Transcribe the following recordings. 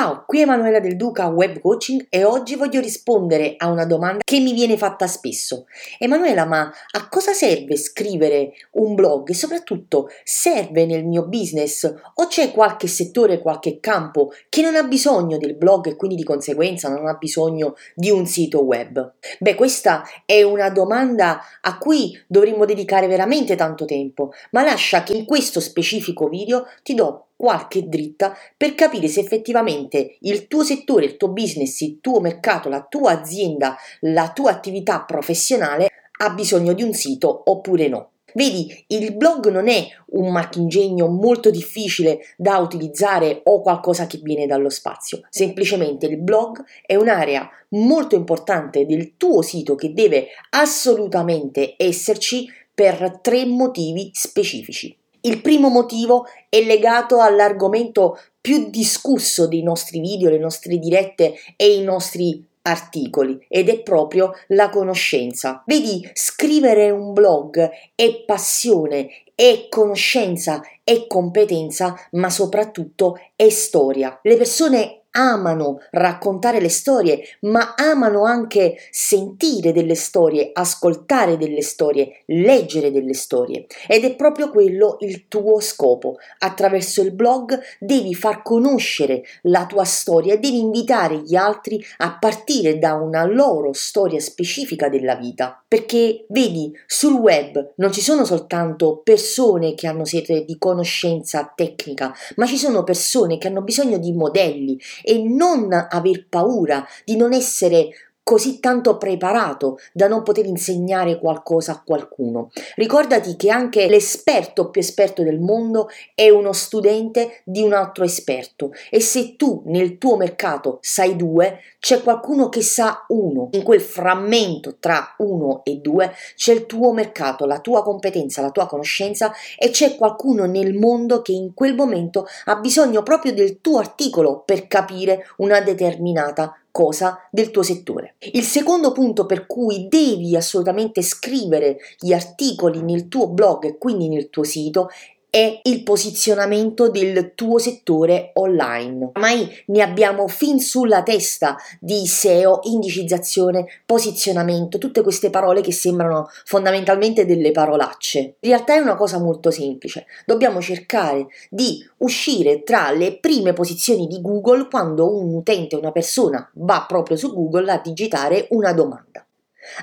Ciao, qui Emanuela Del Duca Web Coaching e oggi voglio rispondere a una domanda che mi viene fatta spesso. Emanuela, ma a cosa serve scrivere un blog e soprattutto serve nel mio business o c'è qualche settore, qualche campo che non ha bisogno del blog e quindi di conseguenza non ha bisogno di un sito web? Beh, questa è una domanda a cui dovremmo dedicare veramente tanto tempo, ma lascia che in questo specifico video ti do qualche dritta per capire se effettivamente il tuo settore, il tuo business, il tuo mercato, la tua azienda, la tua attività professionale ha bisogno di un sito oppure no. Vedi, il blog non è un marchingegno molto difficile da utilizzare o qualcosa che viene dallo spazio, semplicemente il blog è un'area molto importante del tuo sito che deve assolutamente esserci per tre motivi specifici. Il primo motivo è legato all'argomento più discusso dei nostri video, le nostre dirette e i nostri articoli ed è proprio la conoscenza. Vedi, scrivere un blog è passione, è conoscenza, è competenza, ma soprattutto è storia. Le persone amano raccontare le storie, ma amano anche sentire delle storie, ascoltare delle storie, leggere delle storie. Ed è proprio quello il tuo scopo. Attraverso il blog devi far conoscere la tua storia, devi invitare gli altri a partire da una loro storia specifica della vita. Perché vedi, sul web non ci sono soltanto persone che hanno sete di conoscenza tecnica, ma ci sono persone che hanno bisogno di modelli e non aver paura di non essere così tanto preparato da non poter insegnare qualcosa a qualcuno. Ricordati che anche l'esperto più esperto del mondo è uno studente di un altro esperto e se tu nel tuo mercato sai due, c'è qualcuno che sa uno. In quel frammento tra uno e due c'è il tuo mercato, la tua competenza, la tua conoscenza e c'è qualcuno nel mondo che in quel momento ha bisogno proprio del tuo articolo per capire una determinata cosa del tuo settore. Il secondo punto per cui devi assolutamente scrivere gli articoli nel tuo blog e quindi nel tuo sito è il posizionamento del tuo settore online. Ormai ne abbiamo fin sulla testa di SEO, indicizzazione, posizionamento, tutte queste parole che sembrano fondamentalmente delle parolacce. In realtà è una cosa molto semplice. Dobbiamo cercare di uscire tra le prime posizioni di Google quando un utente, una persona va proprio su Google a digitare una domanda.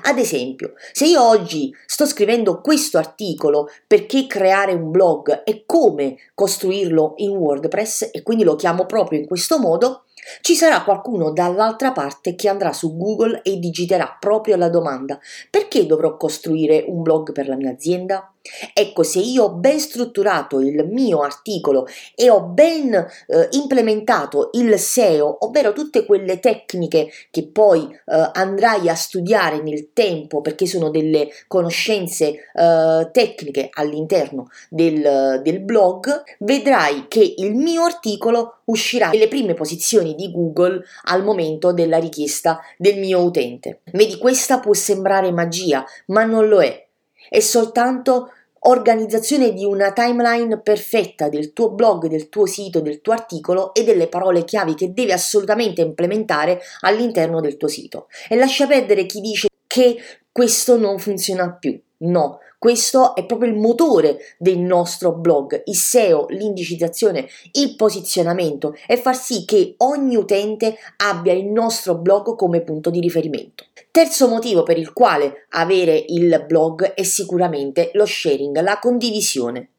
Ad esempio, se io oggi sto scrivendo questo articolo perché creare un blog e come costruirlo in WordPress e quindi lo chiamo proprio in questo modo, ci sarà qualcuno dall'altra parte che andrà su Google e digiterà proprio la domanda perché dovrò costruire un blog per la mia azienda? Ecco, se io ho ben strutturato il mio articolo e ho ben eh, implementato il SEO, ovvero tutte quelle tecniche che poi eh, andrai a studiare nel tempo perché sono delle conoscenze eh, tecniche all'interno del, del blog, vedrai che il mio articolo uscirà nelle prime posizioni di Google al momento della richiesta del mio utente. Vedi, questa può sembrare magia, ma non lo è. È soltanto organizzazione di una timeline perfetta del tuo blog, del tuo sito, del tuo articolo e delle parole chiavi che devi assolutamente implementare all'interno del tuo sito. E lascia perdere chi dice che questo non funziona più. No, questo è proprio il motore del nostro blog, il SEO, l'indicizzazione, il posizionamento e far sì che ogni utente abbia il nostro blog come punto di riferimento. Terzo motivo per il quale avere il blog è sicuramente lo sharing, la condivisione.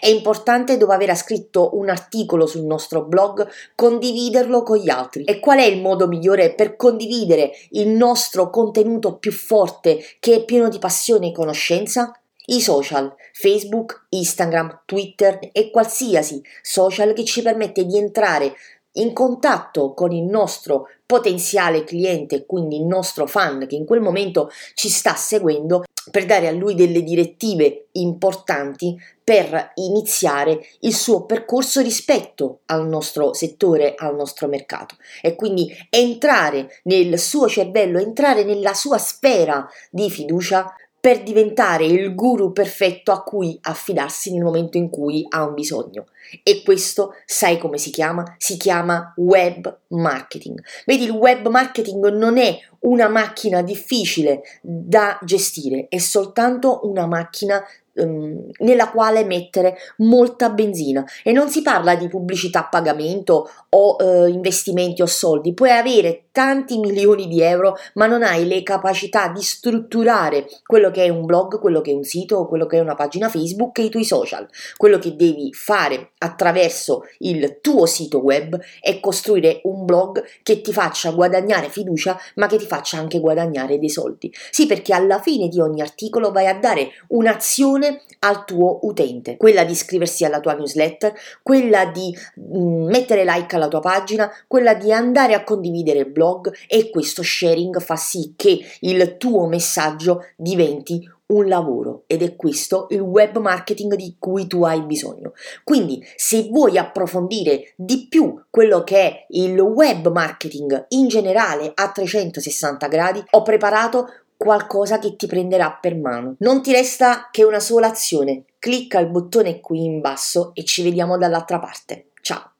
È importante dopo aver scritto un articolo sul nostro blog condividerlo con gli altri. E qual è il modo migliore per condividere il nostro contenuto più forte che è pieno di passione e conoscenza? I social, Facebook, Instagram, Twitter e qualsiasi social che ci permette di entrare in contatto con il nostro potenziale cliente, quindi il nostro fan che in quel momento ci sta seguendo, per dare a lui delle direttive importanti per iniziare il suo percorso rispetto al nostro settore, al nostro mercato. E quindi entrare nel suo cervello, entrare nella sua sfera di fiducia per diventare il guru perfetto a cui affidarsi nel momento in cui ha un bisogno. E questo sai come si chiama? Si chiama web marketing. Vedi, il web marketing non è una macchina difficile da gestire, è soltanto una macchina um, nella quale mettere molta benzina e non si parla di pubblicità a pagamento o uh, investimenti o soldi, puoi avere tanti milioni di euro ma non hai le capacità di strutturare quello che è un blog, quello che è un sito, quello che è una pagina Facebook e i tuoi social. Quello che devi fare attraverso il tuo sito web è costruire un blog che ti faccia guadagnare fiducia ma che ti faccia anche guadagnare dei soldi. Sì, perché alla fine di ogni articolo vai a dare un'azione soluzione al tuo utente, quella di iscriversi alla tua newsletter, quella di mm, mettere like alla tua pagina, quella di andare a condividere il blog e questo sharing fa sì che il tuo messaggio diventi un lavoro ed è questo il web marketing di cui tu hai bisogno. Quindi se vuoi approfondire di più quello che è il web marketing in generale a 360 gradi, ho preparato qualcosa che ti prenderà per mano. Non ti resta che una sola azione. Clicca il bottone qui in basso e ci vediamo dall'altra parte. Ciao!